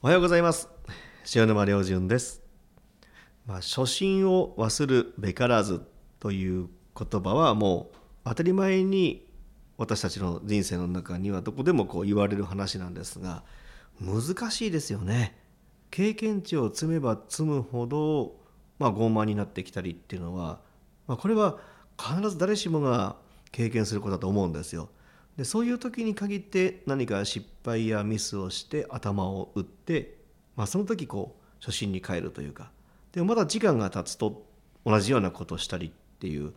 おはようございます。塩沼良純です、まあ、初心を忘るべからずという言葉はもう当たり前に私たちの人生の中にはどこでもこう言われる話なんですが難しいですよね。経験値を積めば積むほど、まあ、傲慢になってきたりっていうのは、まあ、これは必ず誰しもが経験することだと思うんですよ。でそういう時に限って何か失敗やミスをして頭を打って、まあ、その時こう初心に帰るというか。でもまだ時間が経つと同じようなことをしたりっていう、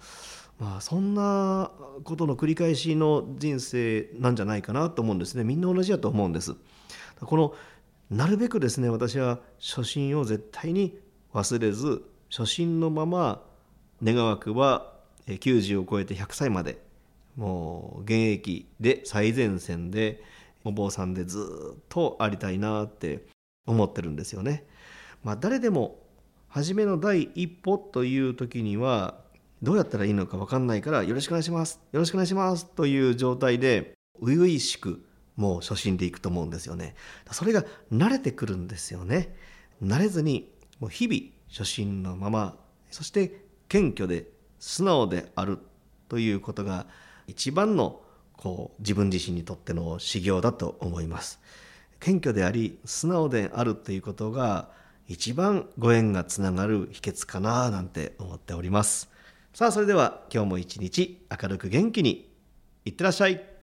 まあ、そんなことの繰り返しの人生なんじゃないかなと思うんですね。みんな同じだと思うんです。このなるべくですね私は初心を絶対に忘れず初心のまま願わくは90を超えて100歳までもう現役で最前線でお坊さんでずっとありたいなって思ってるんですよね。まあ、誰でも初めの第一歩という時にはどうやったらいいのか分かんないからよろしくお願いしますよろしくお願いしますという状態で初々しくもう初心でいくと思うんですよね。それが慣れてくるんですよね。慣れずにもう日々初心のままそして謙虚で素直であるということが一番のこう自分自身にとっての修行だと思います。謙虚であり素直であるということが一番ご縁がつながる秘訣かななんて思っております。さあそれでは今日も一日明るく元気にいってらっしゃい。